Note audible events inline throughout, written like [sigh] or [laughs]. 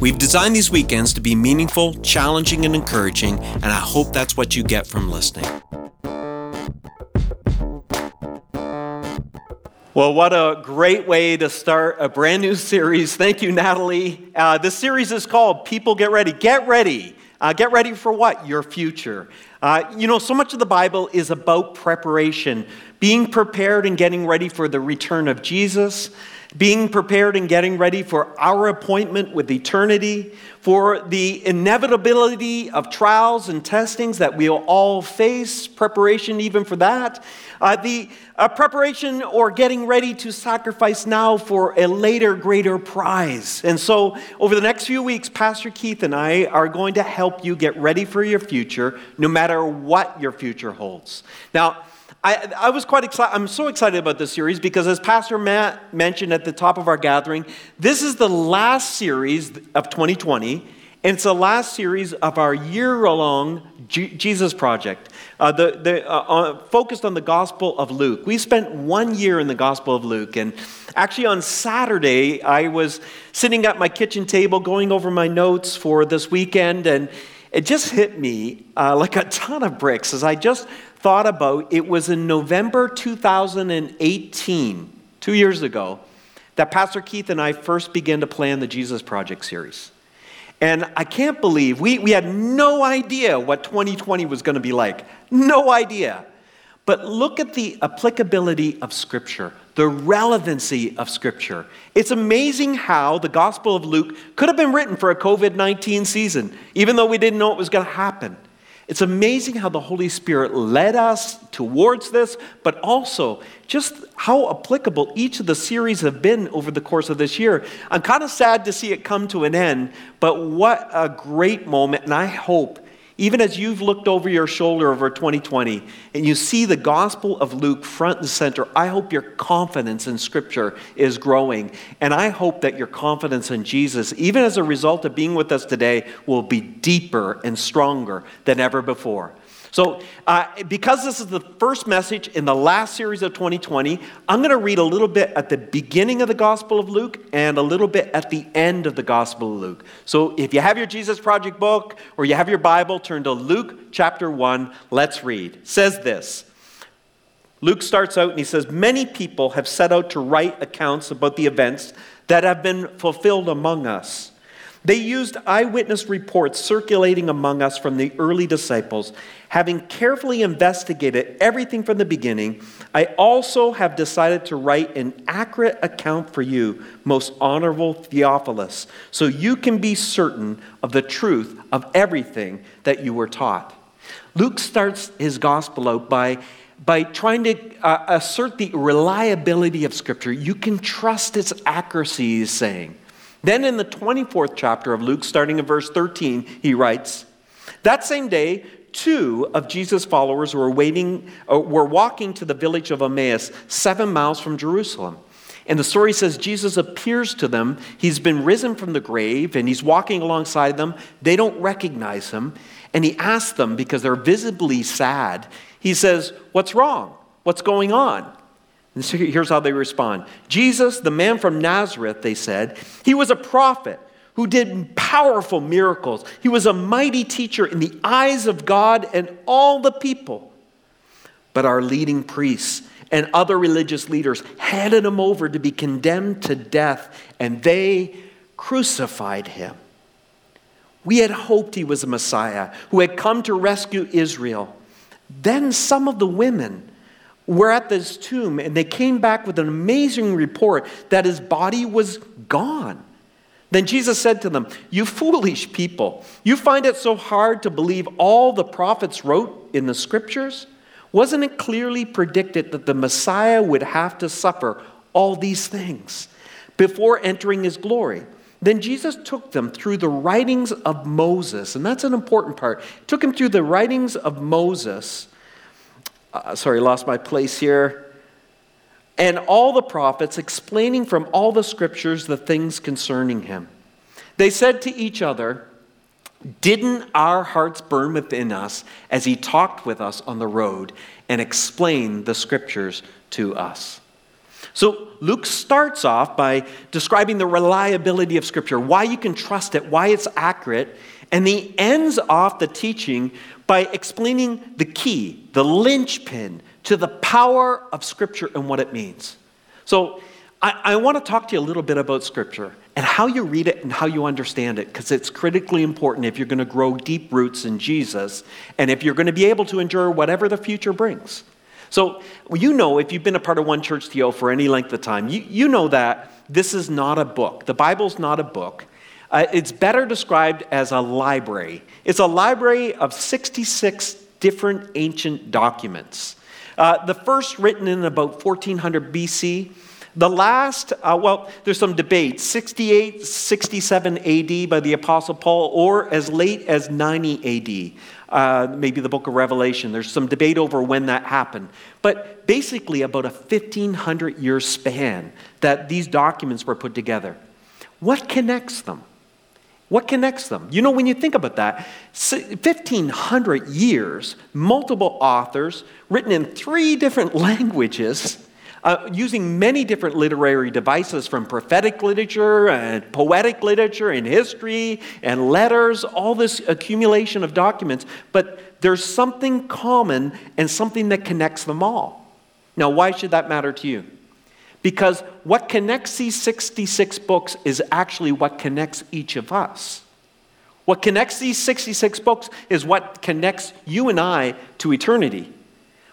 We've designed these weekends to be meaningful, challenging, and encouraging, and I hope that's what you get from listening. Well, what a great way to start a brand new series. Thank you, Natalie. Uh, this series is called People Get Ready. Get ready. Uh, get ready for what? Your future. Uh, you know, so much of the Bible is about preparation, being prepared and getting ready for the return of Jesus being prepared and getting ready for our appointment with eternity, for the inevitability of trials and testings that we'll all face, preparation even for that, uh, the uh, preparation or getting ready to sacrifice now for a later, greater prize. And so, over the next few weeks, Pastor Keith and I are going to help you get ready for your future, no matter what your future holds. Now, I, I was quite excited. I'm so excited about this series because, as Pastor Matt mentioned at the top of our gathering, this is the last series of 2020, and it's the last series of our year long Jesus Project, uh, the, the, uh, uh, focused on the Gospel of Luke. We spent one year in the Gospel of Luke, and actually on Saturday, I was sitting at my kitchen table going over my notes for this weekend, and it just hit me uh, like a ton of bricks as I just thought about it was in November 2018, two years ago, that Pastor Keith and I first began to plan the Jesus Project series. And I can't believe we, we had no idea what 2020 was going to be like. No idea. But look at the applicability of Scripture, the relevancy of Scripture. It's amazing how the Gospel of Luke could have been written for a COVID 19 season, even though we didn't know it was going to happen. It's amazing how the Holy Spirit led us towards this, but also just how applicable each of the series have been over the course of this year. I'm kind of sad to see it come to an end, but what a great moment, and I hope even as you've looked over your shoulder over 2020 and you see the Gospel of Luke front and center, I hope your confidence in Scripture is growing. And I hope that your confidence in Jesus, even as a result of being with us today, will be deeper and stronger than ever before. So, uh, because this is the first message in the last series of 2020, I'm going to read a little bit at the beginning of the Gospel of Luke and a little bit at the end of the Gospel of Luke. So, if you have your Jesus Project book or you have your Bible, turn to Luke chapter 1. Let's read. It says this. Luke starts out and he says, Many people have set out to write accounts about the events that have been fulfilled among us. They used eyewitness reports circulating among us from the early disciples. Having carefully investigated everything from the beginning, I also have decided to write an accurate account for you, most honorable Theophilus, so you can be certain of the truth of everything that you were taught. Luke starts his gospel out by by trying to uh, assert the reliability of Scripture. You can trust its accuracy, he's saying. Then in the 24th chapter of Luke, starting in verse 13, he writes, That same day, two of Jesus' followers were, waiting, uh, were walking to the village of Emmaus, seven miles from Jerusalem. And the story says Jesus appears to them. He's been risen from the grave and he's walking alongside them. They don't recognize him. And he asks them, because they're visibly sad, he says, What's wrong? What's going on? And so here's how they respond Jesus, the man from Nazareth, they said, he was a prophet who did powerful miracles. He was a mighty teacher in the eyes of God and all the people. But our leading priests and other religious leaders handed him over to be condemned to death, and they crucified him. We had hoped he was a Messiah who had come to rescue Israel. Then some of the women were at this tomb and they came back with an amazing report that his body was gone. Then Jesus said to them, You foolish people, you find it so hard to believe all the prophets wrote in the scriptures? Wasn't it clearly predicted that the Messiah would have to suffer all these things before entering his glory? Then Jesus took them through the writings of Moses, and that's an important part. Took him through the writings of Moses. Uh, sorry, lost my place here. And all the prophets, explaining from all the scriptures the things concerning him. They said to each other, Didn't our hearts burn within us as he talked with us on the road and explained the scriptures to us? So Luke starts off by describing the reliability of Scripture, why you can trust it, why it's accurate, and he ends off the teaching by explaining the key, the linchpin to the power of Scripture and what it means. So I, I want to talk to you a little bit about Scripture and how you read it and how you understand it, because it's critically important if you're going to grow deep roots in Jesus and if you're going to be able to endure whatever the future brings. So, you know, if you've been a part of One Church TO for any length of time, you, you know that this is not a book. The Bible's not a book. Uh, it's better described as a library. It's a library of 66 different ancient documents. Uh, the first written in about 1400 BC. The last, uh, well, there's some debate 68, 67 AD by the Apostle Paul, or as late as 90 AD uh, maybe the book of Revelation. There's some debate over when that happened. But basically, about a 1500 year span that these documents were put together. What connects them? What connects them? You know, when you think about that, 1,500 years, multiple authors, written in three different [laughs] languages, uh, using many different literary devices from prophetic literature and poetic literature and history and letters, all this accumulation of documents, but there's something common and something that connects them all. Now, why should that matter to you? Because what connects these 66 books is actually what connects each of us. What connects these 66 books is what connects you and I to eternity.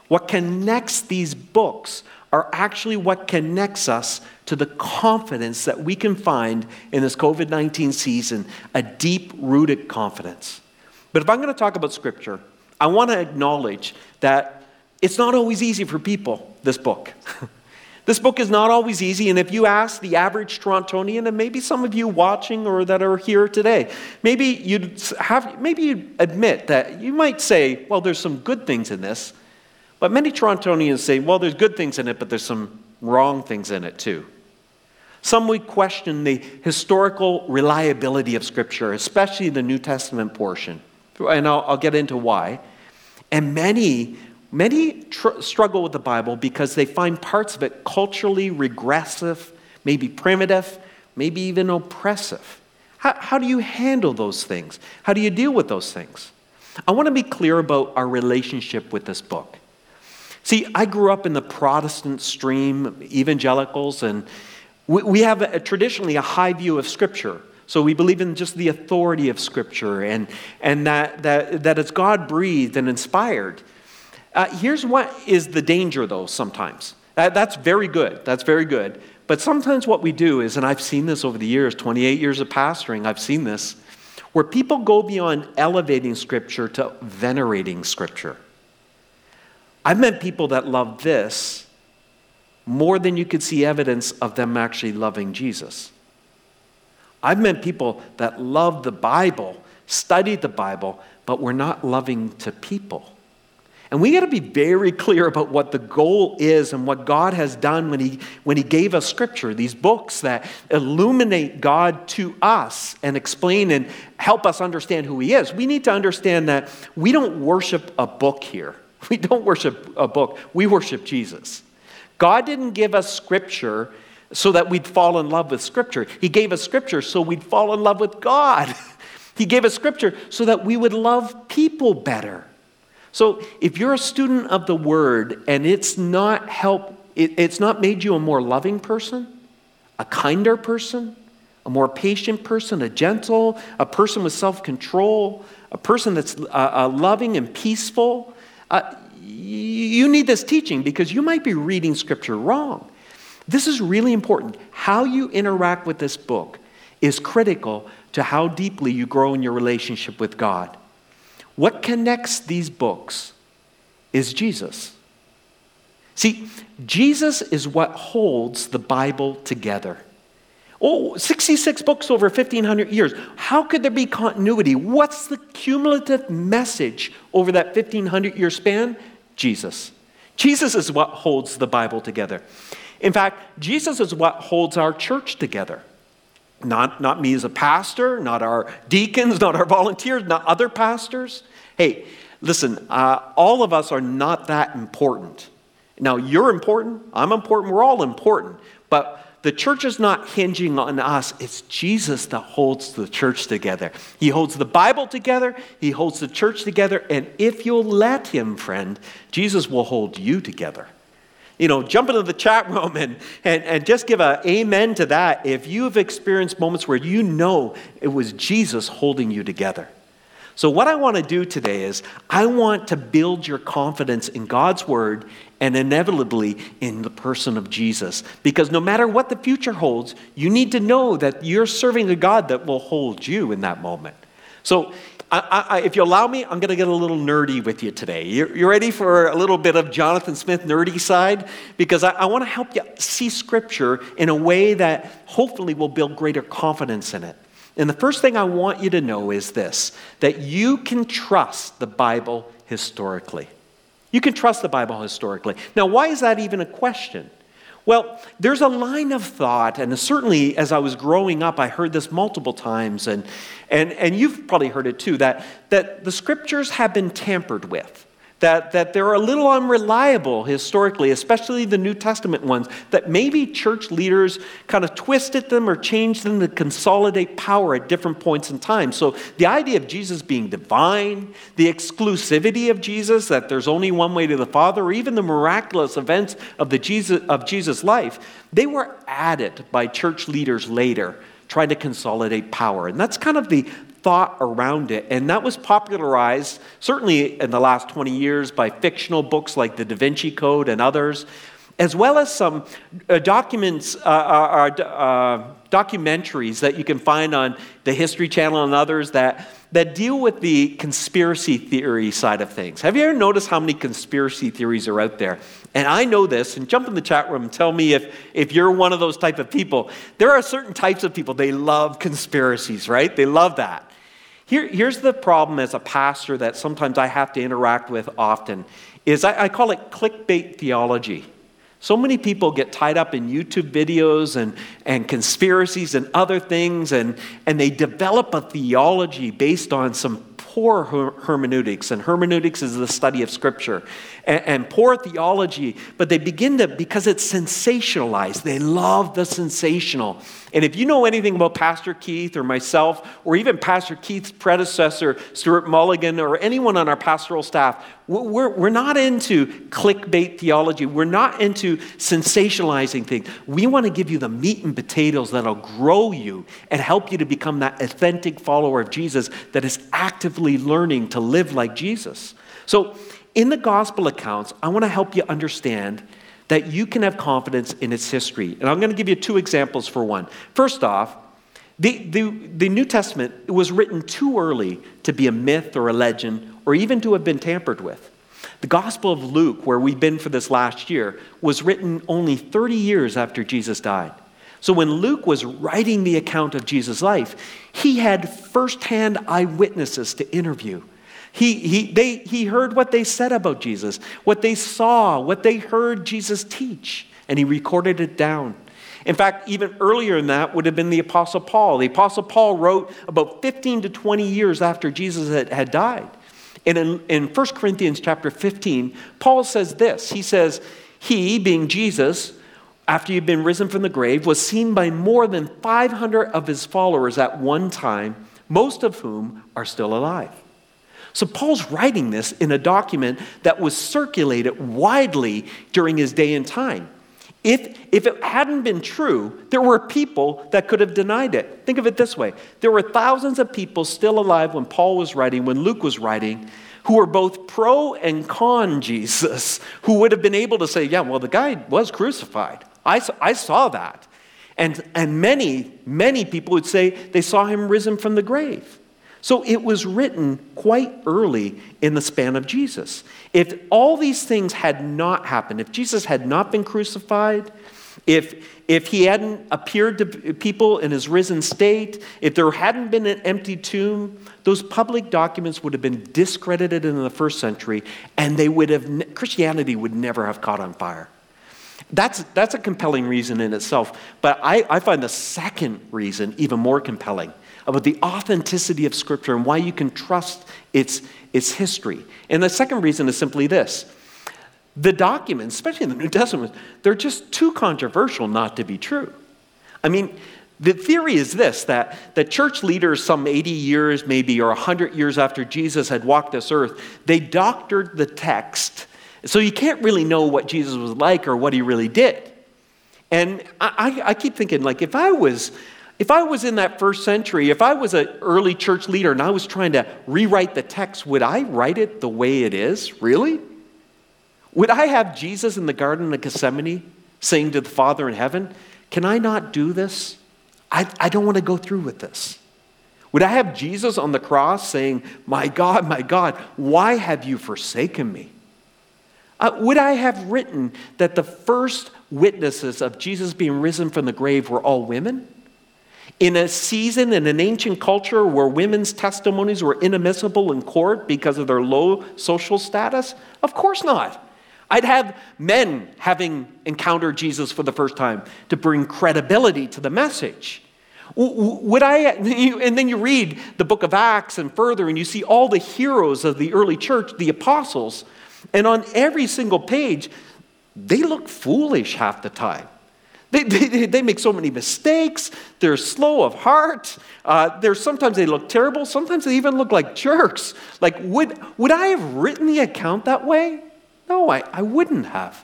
What connects these books are actually what connects us to the confidence that we can find in this COVID 19 season a deep rooted confidence. But if I'm going to talk about Scripture, I want to acknowledge that it's not always easy for people, this book. [laughs] this book is not always easy, and if you ask the average Torontonian, and maybe some of you watching or that are here today, maybe you'd have maybe you'd admit that you might say, well, there's some good things in this, but many Torontonians say, well, there's good things in it, but there's some wrong things in it too. Some would question the historical reliability of Scripture, especially the New Testament portion. And I'll, I'll get into why. And many, many tr- struggle with the Bible because they find parts of it culturally regressive, maybe primitive, maybe even oppressive. How, how do you handle those things? How do you deal with those things? I want to be clear about our relationship with this book. See, I grew up in the Protestant stream, evangelicals, and we, we have a, traditionally a high view of Scripture. So we believe in just the authority of Scripture and, and that, that, that it's God breathed and inspired. Uh, here's what is the danger, though, sometimes. That, that's very good. That's very good. But sometimes what we do is, and I've seen this over the years 28 years of pastoring, I've seen this, where people go beyond elevating Scripture to venerating Scripture. I've met people that love this more than you could see evidence of them actually loving Jesus. I've met people that love the Bible, studied the Bible, but were not loving to people. And we got to be very clear about what the goal is and what God has done when he, when he gave us Scripture, these books that illuminate God to us and explain and help us understand who He is. We need to understand that we don't worship a book here. [laughs] We don't worship a book, we worship Jesus. God didn't give us scripture so that we'd fall in love with scripture. He gave us scripture so we'd fall in love with God. [laughs] he gave us scripture so that we would love people better. So if you're a student of the word and it's not help it, it's not made you a more loving person, a kinder person, a more patient person, a gentle, a person with self-control, a person that's uh, uh, loving and peaceful, uh, you need this teaching because you might be reading scripture wrong. This is really important. How you interact with this book is critical to how deeply you grow in your relationship with God. What connects these books is Jesus. See, Jesus is what holds the Bible together. Oh, 66 books over 1,500 years. How could there be continuity? What's the cumulative message over that 1,500 year span? Jesus. Jesus is what holds the Bible together. In fact, Jesus is what holds our church together. Not, not me as a pastor, not our deacons, not our volunteers, not other pastors. Hey, listen, uh, all of us are not that important. Now, you're important, I'm important, we're all important. But the church is not hinging on us, it's Jesus that holds the church together. He holds the Bible together, He holds the church together, and if you'll let Him, friend, Jesus will hold you together. You know, jump into the chat [laughs] room and, and, and just give an amen to that if you have experienced moments where you know it was Jesus holding you together. So, what I want to do today is I want to build your confidence in God's word and inevitably in the person of Jesus. Because no matter what the future holds, you need to know that you're serving a God that will hold you in that moment. So, I, I, if you allow me, I'm going to get a little nerdy with you today. You, you ready for a little bit of Jonathan Smith nerdy side? Because I, I want to help you see Scripture in a way that hopefully will build greater confidence in it. And the first thing I want you to know is this that you can trust the Bible historically. You can trust the Bible historically. Now, why is that even a question? Well, there's a line of thought, and certainly as I was growing up, I heard this multiple times, and, and, and you've probably heard it too, that, that the scriptures have been tampered with that, that they're a little unreliable historically, especially the New Testament ones, that maybe church leaders kind of twisted them or changed them to consolidate power at different points in time. So the idea of Jesus being divine, the exclusivity of Jesus, that there's only one way to the Father, or even the miraculous events of, the Jesus, of Jesus' life, they were added by church leaders later trying to consolidate power. And that's kind of the thought around it. And that was popularized, certainly in the last 20 years, by fictional books like The Da Vinci Code and others, as well as some uh, documents, uh, uh, uh, uh documentaries that you can find on the History Channel and others that, that deal with the conspiracy theory side of things. Have you ever noticed how many conspiracy theories are out there? And I know this, and jump in the chat room and tell me if, if you're one of those type of people. There are certain types of people, they love conspiracies, right? They love that. Here, here's the problem as a pastor that sometimes I have to interact with often is I, I call it clickbait theology. So many people get tied up in YouTube videos and, and conspiracies and other things, and, and they develop a theology based on some poor hermeneutics, and hermeneutics is the study of Scripture, and, and, poor theology, but they begin to, because it's sensationalized, they love the sensational. And if you know anything about Pastor Keith or myself, or even Pastor Keith's predecessor, Stuart Mulligan, or anyone on our pastoral staff, we're, we're not into clickbait theology. We're not into sensationalizing things. We want to give you the meat and potatoes that'll grow you and help you to become that authentic follower of Jesus that is actively learning to live like Jesus. So, in the gospel accounts, I want to help you understand that you can have confidence in its history. And I'm going to give you two examples for one. First off, the, the, the, New Testament was written too early to be a myth or a legend or even to have been tampered with. The Gospel of Luke, where we've been for this last year, was written only 30 years after Jesus died. So when Luke was writing the account of Jesus' life, he had firsthand eyewitnesses to interview. He, he, they, he heard what they said about Jesus, what they saw, what they heard Jesus teach, and he recorded it down. In fact, even earlier than that would have been the Apostle Paul. The Apostle Paul wrote about 15 to 20 years after Jesus had, had died. And in, in 1 Corinthians chapter 15, Paul says this He says, He, being Jesus, after he'd been risen from the grave, was seen by more than 500 of his followers at one time, most of whom are still alive. So Paul's writing this in a document that was circulated widely during his day and time. If, if it hadn't been true, there were people that could have denied it. Think of it this way there were thousands of people still alive when Paul was writing, when Luke was writing, who were both pro and con Jesus, who would have been able to say, Yeah, well, the guy was crucified. I, I saw that. And, and many, many people would say they saw him risen from the grave. So it was written quite early in the span of Jesus. If all these things had not happened, if Jesus had not been crucified, if, if he hadn't appeared to people in his risen state, if there hadn't been an empty tomb, those public documents would have been discredited in the first century, and they would have, Christianity would never have caught on fire. That's, that's a compelling reason in itself. But I, I find the second reason even more compelling about the authenticity of Scripture and why you can trust its, its history. And the second reason is simply this the documents, especially in the New Testament, they're just too controversial not to be true. I mean, the theory is this that the church leaders, some 80 years maybe or 100 years after Jesus had walked this earth, they doctored the text. So you can't really know what Jesus was like or what he really did. And I, I keep thinking, like, if I was. If I was in that first century, if I was an early church leader and I was trying to rewrite the text, would I write it the way it is? Really? Would I have Jesus in the Garden of Gethsemane saying to the Father in heaven, Can I not do this? I, I don't want to go through with this. Would I have Jesus on the cross saying, My God, my God, why have you forsaken me? Uh, would I have written that the first witnesses of Jesus being risen from the grave were all women? In a season in an ancient culture where women's testimonies were inadmissible in court because of their low social status? Of course not. I'd have men having encountered Jesus for the first time to bring credibility to the message. Would I, [laughs] and then you read the book of Acts and further, and you see all the heroes of the early church, the apostles, and on every single page, they look foolish half the time. They, they, they make so many mistakes. They're slow of heart. Uh, they're, sometimes they look terrible. Sometimes they even look like jerks. Like, would, would I have written the account that way? No, I, I wouldn't have.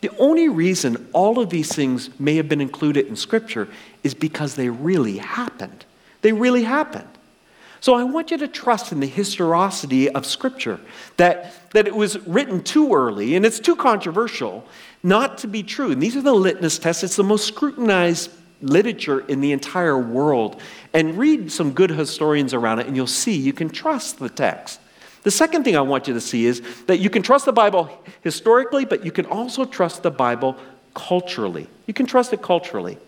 The only reason all of these things may have been included in Scripture is because they really happened. They really happened. So I want you to trust in the historicity of Scripture, that, that it was written too early and it's too controversial not to be true. And these are the litmus tests, it's the most scrutinized literature in the entire world. And read some good historians around it, and you'll see you can trust the text. The second thing I want you to see is that you can trust the Bible historically, but you can also trust the Bible culturally. You can trust it culturally.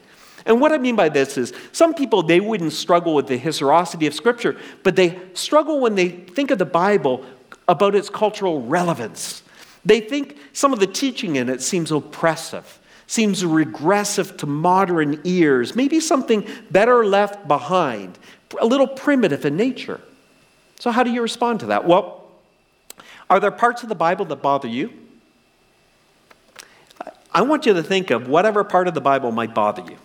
And what I mean by this is some people they wouldn't struggle with the historicity of scripture, but they struggle when they think of the Bible about its cultural relevance. They think some of the teaching in it seems oppressive, seems regressive to modern ears, maybe something better left behind, a little primitive in nature. So, how do you respond to that? Well, are there parts of the Bible that bother you? I want you to think of whatever part of the Bible might bother you.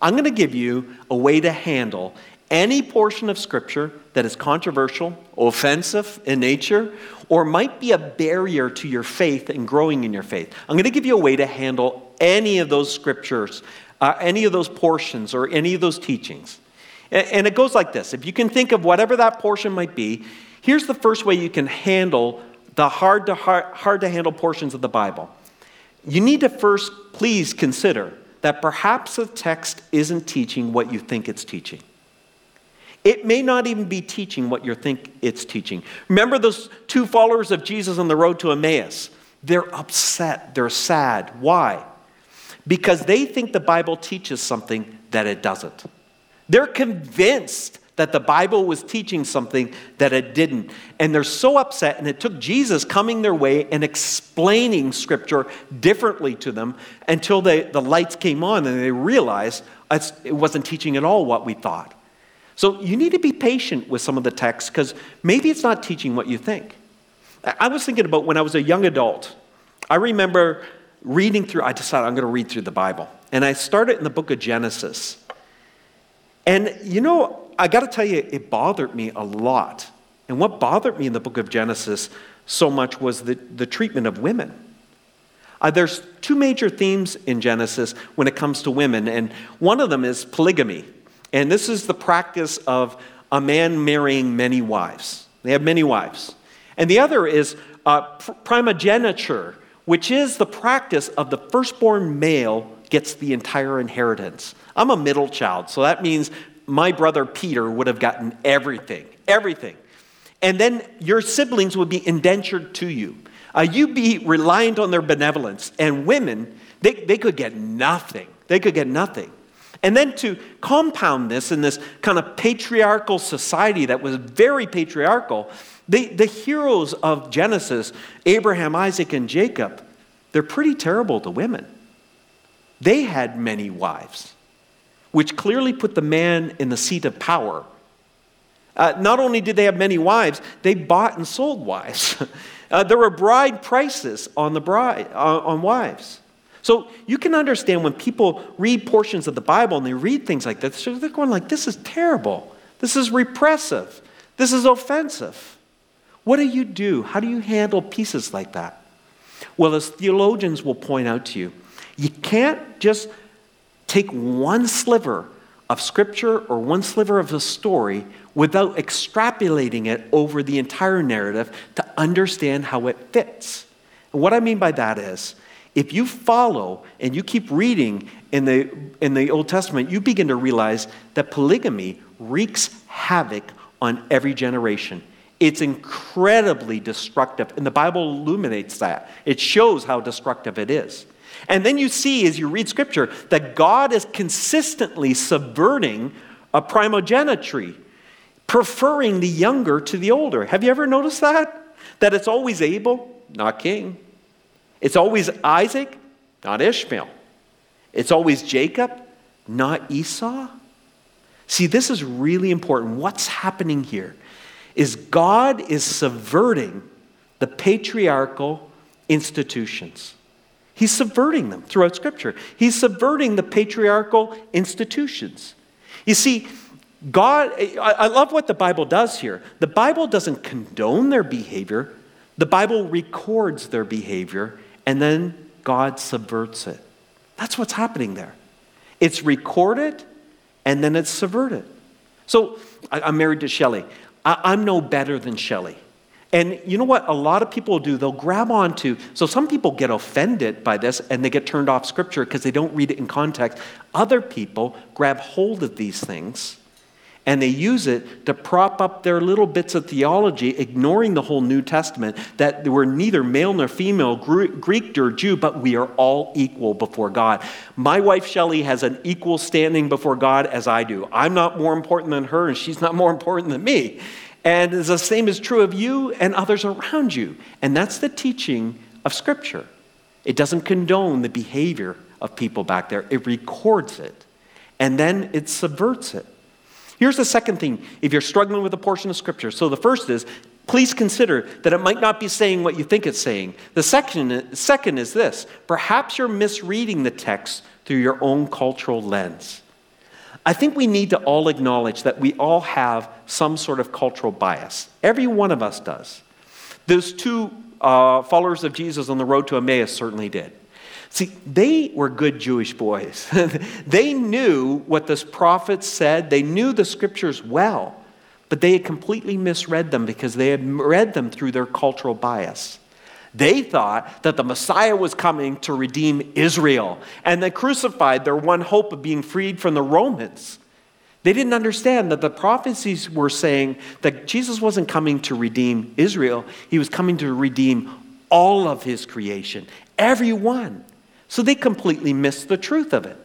I'm going to give you a way to handle any portion of Scripture that is controversial, offensive in nature, or might be a barrier to your faith and growing in your faith. I'm going to give you a way to handle any of those scriptures, uh, any of those portions, or any of those teachings. And it goes like this if you can think of whatever that portion might be, here's the first way you can handle the hard to, hard, hard to handle portions of the Bible. You need to first please consider that perhaps the text isn't teaching what you think it's teaching. It may not even be teaching what you think it's teaching. Remember those two followers of Jesus on the road to Emmaus? They're upset, they're sad. Why? Because they think the Bible teaches something that it doesn't. They're convinced that the Bible was teaching something that it didn't. And they're so upset, and it took Jesus coming their way and explaining Scripture differently to them until they, the lights came on and they realized it wasn't teaching at all what we thought. So you need to be patient with some of the text because maybe it's not teaching what you think. I was thinking about when I was a young adult. I remember reading through, I decided I'm going to read through the Bible. And I started in the book of Genesis. And you know, I got to tell you, it bothered me a lot. And what bothered me in the book of Genesis so much was the, the treatment of women. Uh, there's two major themes in Genesis when it comes to women, and one of them is polygamy. And this is the practice of a man marrying many wives. They have many wives. And the other is uh, primogeniture, which is the practice of the firstborn male gets the entire inheritance. I'm a middle child, so that means my brother Peter would have gotten everything, everything. And then your siblings would be indentured to you. Uh, you'd be reliant on their benevolence. And women, They, they could get nothing. They could get nothing. And then to compound this in this kind of patriarchal society that was very patriarchal, the, the heroes of Genesis, Abraham, Isaac, and Jacob, they're pretty terrible to women. They had many wives, which clearly put the man in the seat of power. Uh, not only did they have many wives, they bought and sold wives. [laughs] uh, there were bride prices on the bride uh, on wives. So you can understand when people read portions of the Bible and they read things like this, they're going like, "This is terrible. This is repressive. This is offensive." What do you do? How do you handle pieces like that? Well, as theologians will point out to you, you can't just take one sliver of scripture or one sliver of a story without extrapolating it over the entire narrative to understand how it fits. And what I mean by that is, if you follow and you keep reading in the, in the Old Testament, you begin to realize that polygamy wreaks havoc on every generation. It's incredibly destructive, and the Bible illuminates that. It shows how destructive it is. And then you see, as you read scripture, that God is consistently subverting a primogeniture, preferring the younger to the older. Have you ever noticed that? That it's always Abel, not Cain. It's always Isaac, not Ishmael. It's always Jacob, not Esau. See, this is really important. What's happening here? is God is subverting the patriarchal institutions. He's subverting them throughout Scripture. He's subverting the patriarchal institutions. You see, God, I love what the Bible does here. The Bible doesn't condone their behavior, the Bible records their behavior, and then God subverts it. That's what's happening there. It's recorded, and then it's subverted. So I'm married to Shelley. I, am no better than Shelley. And you know what a lot of people do? They'll grab onto, so some people get offended by this and they get turned off scripture because they don't read it in context. Other people grab hold of these things and they use it to prop up their little bits of theology, ignoring the whole New Testament that we're neither male nor female, Greek nor Jew, but we are all equal before God. My wife Shelley has an equal standing before God as I do. I'm not more important than her, and she's not more important than me. And the same is true of you and others around you. And that's the teaching of Scripture. It doesn't condone the behavior of people back there, it records it, and then it subverts it. Here's the second thing if you're struggling with a portion of Scripture. So the first is, please consider that it might not be saying what you think it's saying. The second, second is this perhaps you're misreading the text through your own cultural lens. I think we need to all acknowledge that we all have some sort of cultural bias. Every one of us does. Those two uh, followers of Jesus on the road to Emmaus certainly did. See, they were good Jewish boys. [laughs] they knew what this prophet said, they knew the scriptures well, but they had completely misread them because they had read them through their cultural bias. They thought that the Messiah was coming to redeem Israel, and they crucified their one hope of being freed from the Romans. They didn't understand that the prophecies were saying that Jesus wasn't coming to redeem Israel, he was coming to redeem all of his creation, everyone. So they completely miss the truth of it.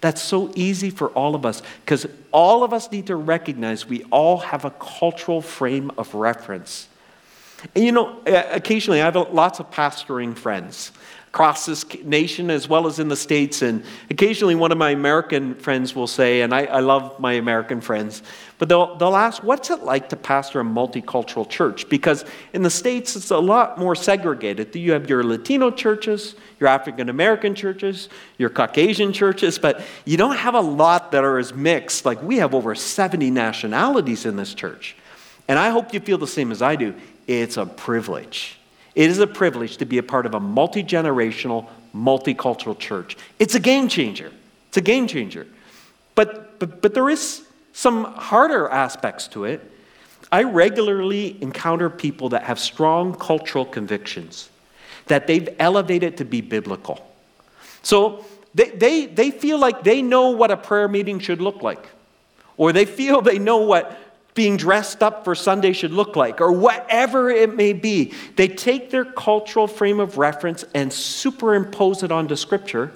That's so easy for all of us because all of us need to recognize we all have a cultural frame of reference. And you know, occasionally I have lots of pastoring friends across this nation as well as in the States. And occasionally, one of my American friends will say, and I, I, love my American friends, but they'll, they'll ask, What's it like to pastor a multicultural church? Because in the States, it's a lot more segregated. You have your Latino churches, your African American churches, your Caucasian churches, but you don't have a lot that are as mixed. Like we have over 70 nationalities in this church. And I hope you feel the same as I do. It's a privilege. It is a privilege to be a part of a multi generational, multicultural church. It's a game changer. It's a game changer. But, but, but there is some harder aspects to it. I regularly encounter people that have strong cultural convictions that they've elevated to be biblical. So they, they, they feel like they know what a prayer meeting should look like, or they feel they know what being dressed up for Sunday should look like, or whatever it may be. They take their cultural frame of reference and superimpose it onto Scripture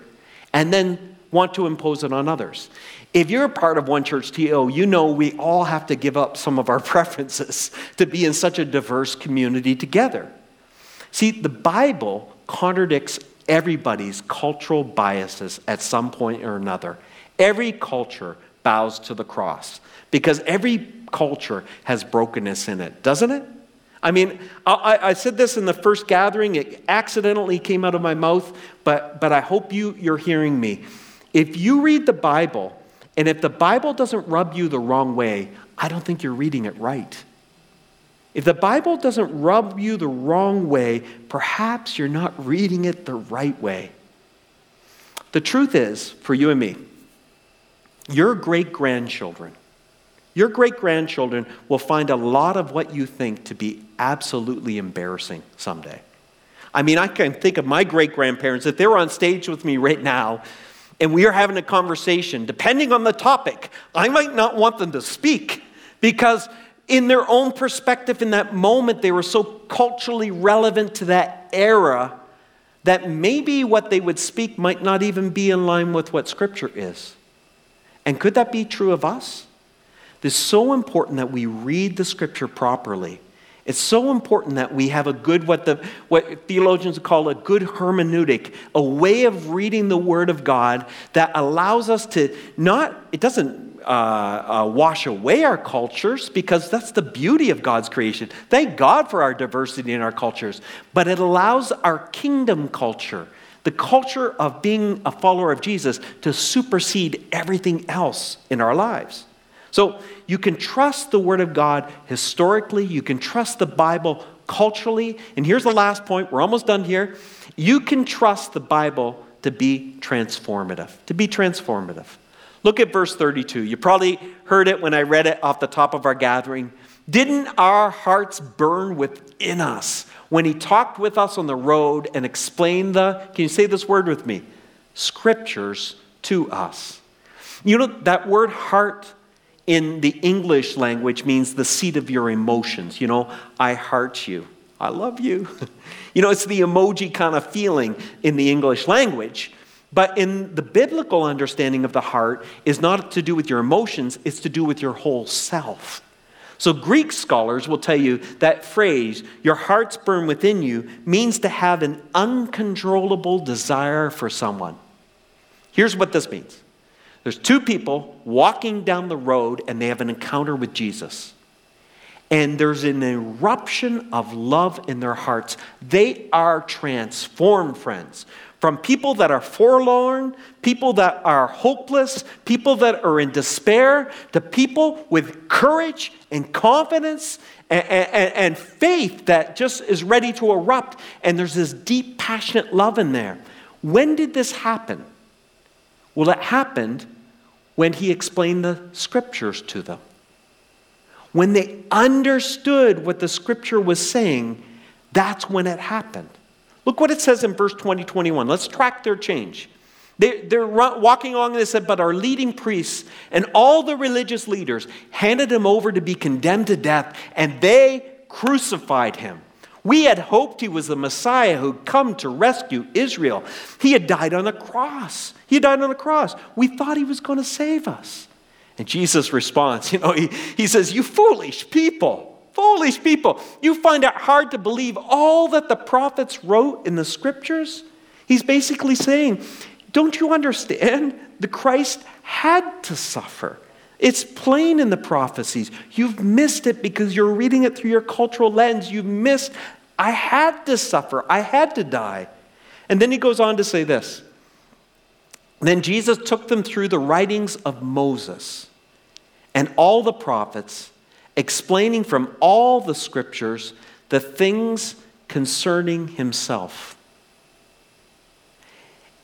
and then want to impose it on others. If you're a part of One Church TO, you know we all have to give up some of our [laughs] preferences to be in such a diverse community together. See, the Bible contradicts everybody's cultural biases at some point or another. Every culture bows to the cross because every culture has brokenness in it, doesn't it? I mean, I, I, said this in the first gathering. It accidentally came out of my mouth, but, but I hope you, you're hearing me. If you read the Bible, and if the Bible doesn't rub you the wrong way, I don't think you're reading it right. If the Bible doesn't rub you the wrong way, perhaps you're not reading it the right way. The truth is, for you and me, your great grandchildren, your great grandchildren will find a lot of what you think to be absolutely embarrassing someday. I mean, I can think of my great grandparents, if they were on stage with me right now and we are having a conversation, depending on the topic, I might not want them to speak because, in their own perspective, in that moment, they were so culturally relevant to that era that maybe what they would speak might not even be in line with what Scripture is. And could that be true of us? It's so important that we read the scripture properly. It's so important that we have a good, what, the, what theologians call a good hermeneutic, a way of reading the Word of God that allows us to not, it doesn't uh, uh, wash away our cultures because that's the beauty of God's creation. Thank God for our diversity in our cultures. But it allows our kingdom culture, the culture of being a follower of Jesus, to supersede everything else in our lives. So you can trust the Word of God historically, you can trust the Bible culturally. And here's the last point we're almost done here. You can trust the Bible to be transformative, to be transformative. Look at verse 32. You probably heard it when I read it off the top of our gathering. Didn't our hearts burn within us when he talked with us on the road and explained the, can you say this word with me? Scriptures to us. You know, that word heart in the English language means the seat of your emotions. You know, I heart you. I love you. [laughs] you know, it's the emoji kind of feeling in the English language. But in the biblical understanding of the heart is not to do with your emotions, it's to do with your whole self. So Greek scholars will tell you that phrase, your hearts burn within you, means to have an uncontrollable desire for someone. Here's what this means there's two people walking down the road and they have an encounter with Jesus. And there's an eruption of love in their hearts. They are transformed, friends. From people that are forlorn, people that are hopeless, people that are in despair, to people with courage and confidence and, and, and faith that just is ready to erupt. And there's this deep, passionate love in there. When did this happen? Well, it happened when he explained the scriptures to them. When they understood what the scripture was saying, that's when it happened. Look what it says in verse 20, 21. Let's track their change. They, they're walking along and they said, But our leading priests and all the religious leaders handed him over to be condemned to death, and they crucified him. We had hoped he was the Messiah who'd come to rescue Israel. He had died on a cross. He died on a cross. We thought he was going to save us. And Jesus responds, [laughs] you know, he, he says, You foolish people, foolish people, you find it hard to believe all that the prophets wrote in the scriptures? He's basically saying, Don't you understand? The Christ had to suffer. It's plain in the prophecies. You've missed it because you're reading it through your cultural lens. You've missed, I had to suffer, I had to die. And then he goes on to say this. Then Jesus took them through the writings of Moses and all the prophets, explaining from all the scriptures the things concerning himself.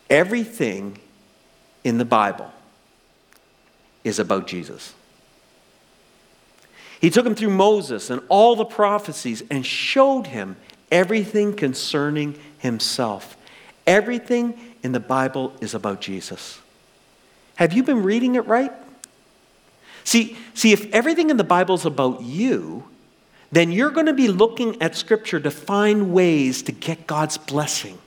Everything in the Bible is about Jesus. He took him through Moses and all the prophecies and showed him everything concerning himself. Everything in the Bible is about Jesus. Have you been reading it right? See, see, if everything in the Bible is about you, then you're going to be looking at Scripture to find ways to get God's blessing.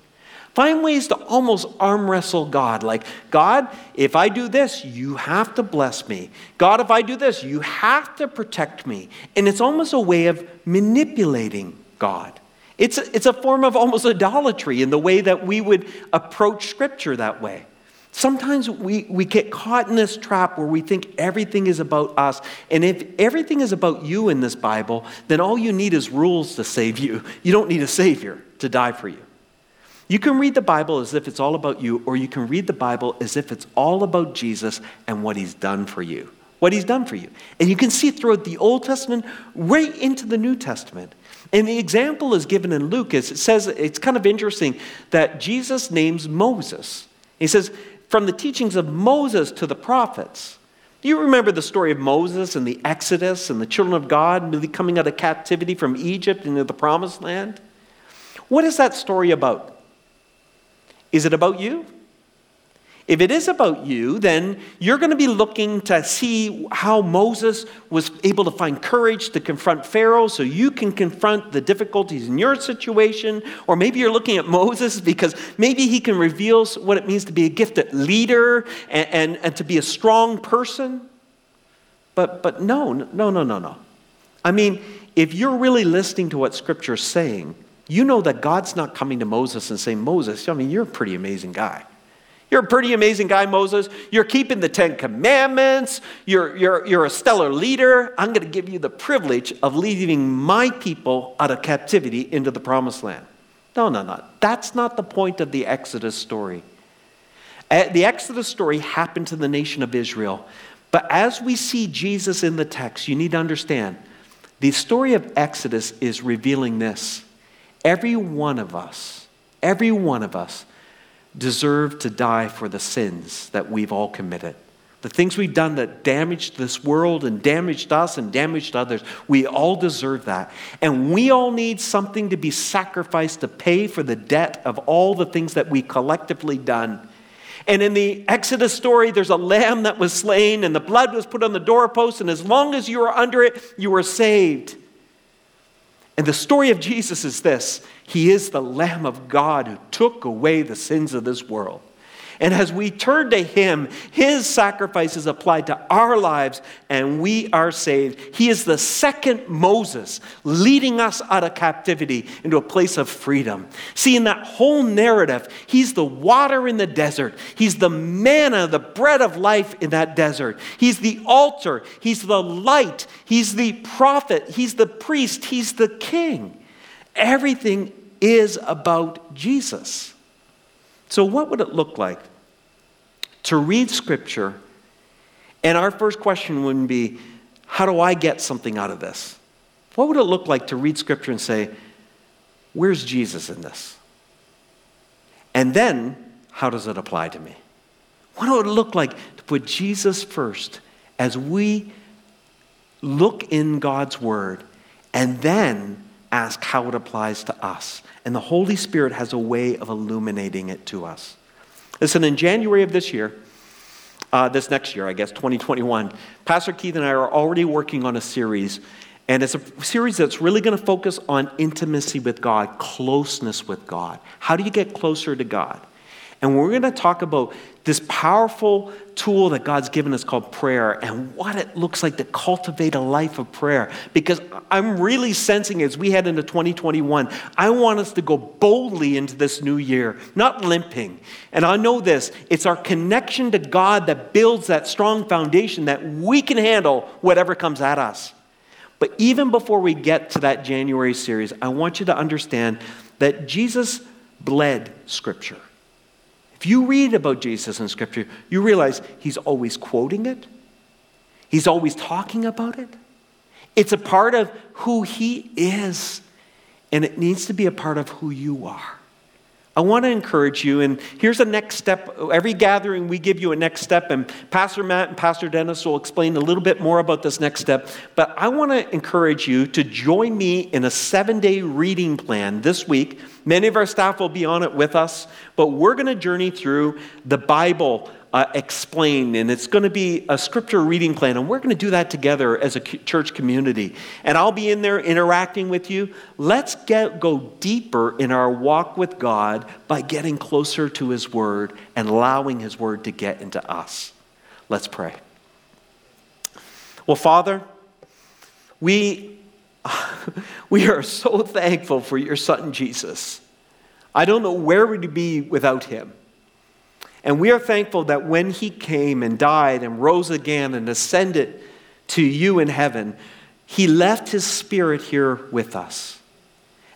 Find ways to almost arm wrestle God. Like, God, if I do this, you have to bless me. God, if I do this, you have to protect me. And it's almost a way of manipulating God. It's a, it's a form of almost idolatry in the way that we would approach Scripture that way. Sometimes we, we get caught in this trap where we think everything is about us. And if everything is about you in this Bible, then all you need is rules to save you. You don't need a Savior to die for you. You can read the Bible as if it's all about you, or you can read the Bible as if it's all about Jesus and what He's done for you. What He's done for you. And you can see throughout the Old Testament right into the New Testament. And the example is given in Luke. Is it says it's kind of interesting that Jesus names Moses. He says, from the teachings of Moses to the prophets. Do you remember the story of Moses and the Exodus and the children of God coming out of captivity from Egypt into the promised land? What is that story about? Is it about you? If it is about you, then you're going to be looking to see how Moses was able to find courage to confront Pharaoh so you can confront the difficulties in your situation. Or maybe you're looking at Moses because maybe he can reveal what it means to be a gifted leader and, and, and to be a strong person. But, but no, no, no, no, no. I mean, if you're really listening to what Scripture is saying, you know that God's not coming to Moses and saying, Moses, I mean, you're a pretty amazing guy. You're a pretty amazing guy, Moses. You're keeping the Ten Commandments. You're, you're, you're a stellar leader. I'm going to give you the privilege of leading my people out of captivity into the promised land. No, no, no. That's not the point of the Exodus story. Uh, the Exodus story happened to the nation of Israel. But as we see Jesus in the text, you need to understand the story of Exodus is revealing this. Every one of us, every one of us, deserve to die for the sins that we've all committed. The things we've done that damaged this world and damaged us and damaged others, we all deserve that. And we all need something to be sacrificed to pay for the debt of all the things that we collectively done. And in the Exodus story, there's a lamb that was slain, and the blood was put on the doorpost, and as long as you were under it, you were saved. And the story of Jesus is this He is the Lamb of God who took away the sins of this world. And as we turn to Him, His sacrifice is applied to our lives and we are saved. He is the second Moses leading us out of captivity into a place of freedom. See, in that whole narrative, He's the water in the desert, He's the manna, the bread of life in that desert. He's the altar, He's the light, He's the prophet, He's the priest, He's the king. Everything is about Jesus. So, what would it look like to read Scripture? And our first question wouldn't be, How do I get something out of this? What would it look like to read Scripture and say, Where's Jesus in this? And then, how does it apply to me? What would it look like to put Jesus first as we look in God's Word and then ask how it applies to us? And the Holy Spirit has a way of illuminating it to us. Listen, in January of this year, uh, this next year, I guess, 2021, Pastor Keith and I are already working on a series. And it's a series that's really going to focus on intimacy with God, closeness with God. How do you get closer to God? And we're going to talk about this powerful tool that God's given us called prayer and what it looks like to cultivate a life of prayer. Because I'm really sensing as we head into 2021, I want us to go boldly into this new year, not limping. And I know this it's our connection to God that builds that strong foundation that we can handle whatever comes at us. But even before we get to that January series, I want you to understand that Jesus bled Scripture. If you read about Jesus in Scripture, you realize he's always quoting it, he's always talking about it. It's a part of who he is, and it needs to be a part of who you are. I want to encourage you, and here's a next step. Every gathering, we give you a next step, and Pastor Matt and Pastor Dennis will explain a little bit more about this next step. But I want to encourage you to join me in a seven day reading plan this week. Many of our staff will be on it with us, but we're going to journey through the Bible uh, explain, and it's going to be a scripture reading plan, and we're going to do that together as a church community. And I'll be in there interacting with you. Let's get, go deeper in our walk with God by getting closer to His Word and allowing His Word to get into us. Let's pray. Well, Father, we, [laughs] we are so thankful for your Son, Jesus. I don't know where we'd be without him. And we are thankful that when he came and died and rose again and ascended to you in heaven, he left his spirit here with us.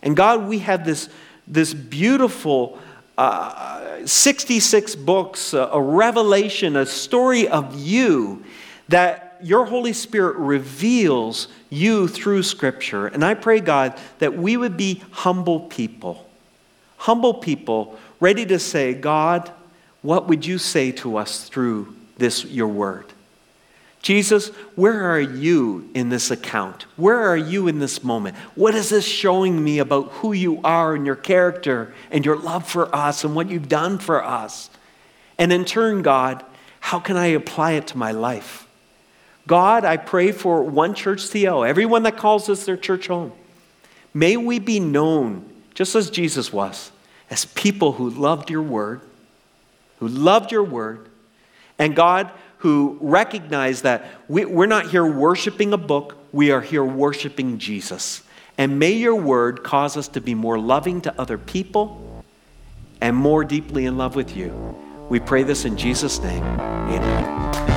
And God, we have this, this beautiful uh, 66 books, uh, a revelation, a story of you that your Holy Spirit reveals you through Scripture. And I pray, God, that we would be humble people, humble people ready to say, God, what would you say to us through this, your word? Jesus, where are you in this account? Where are you in this moment? What is this showing me about who you are and your character and your love for us and what you've done for us? And in turn, God, how can I apply it to my life? God, I pray for One Church CL, everyone that calls us their church home. May we be known, just as Jesus was, as people who loved your word, who loved your word, and God, who recognized that we, we're not here worshiping a book, we are here worshiping Jesus. And may your word cause us to be more loving to other people and more deeply in love with you. We pray this in Jesus' name. Amen.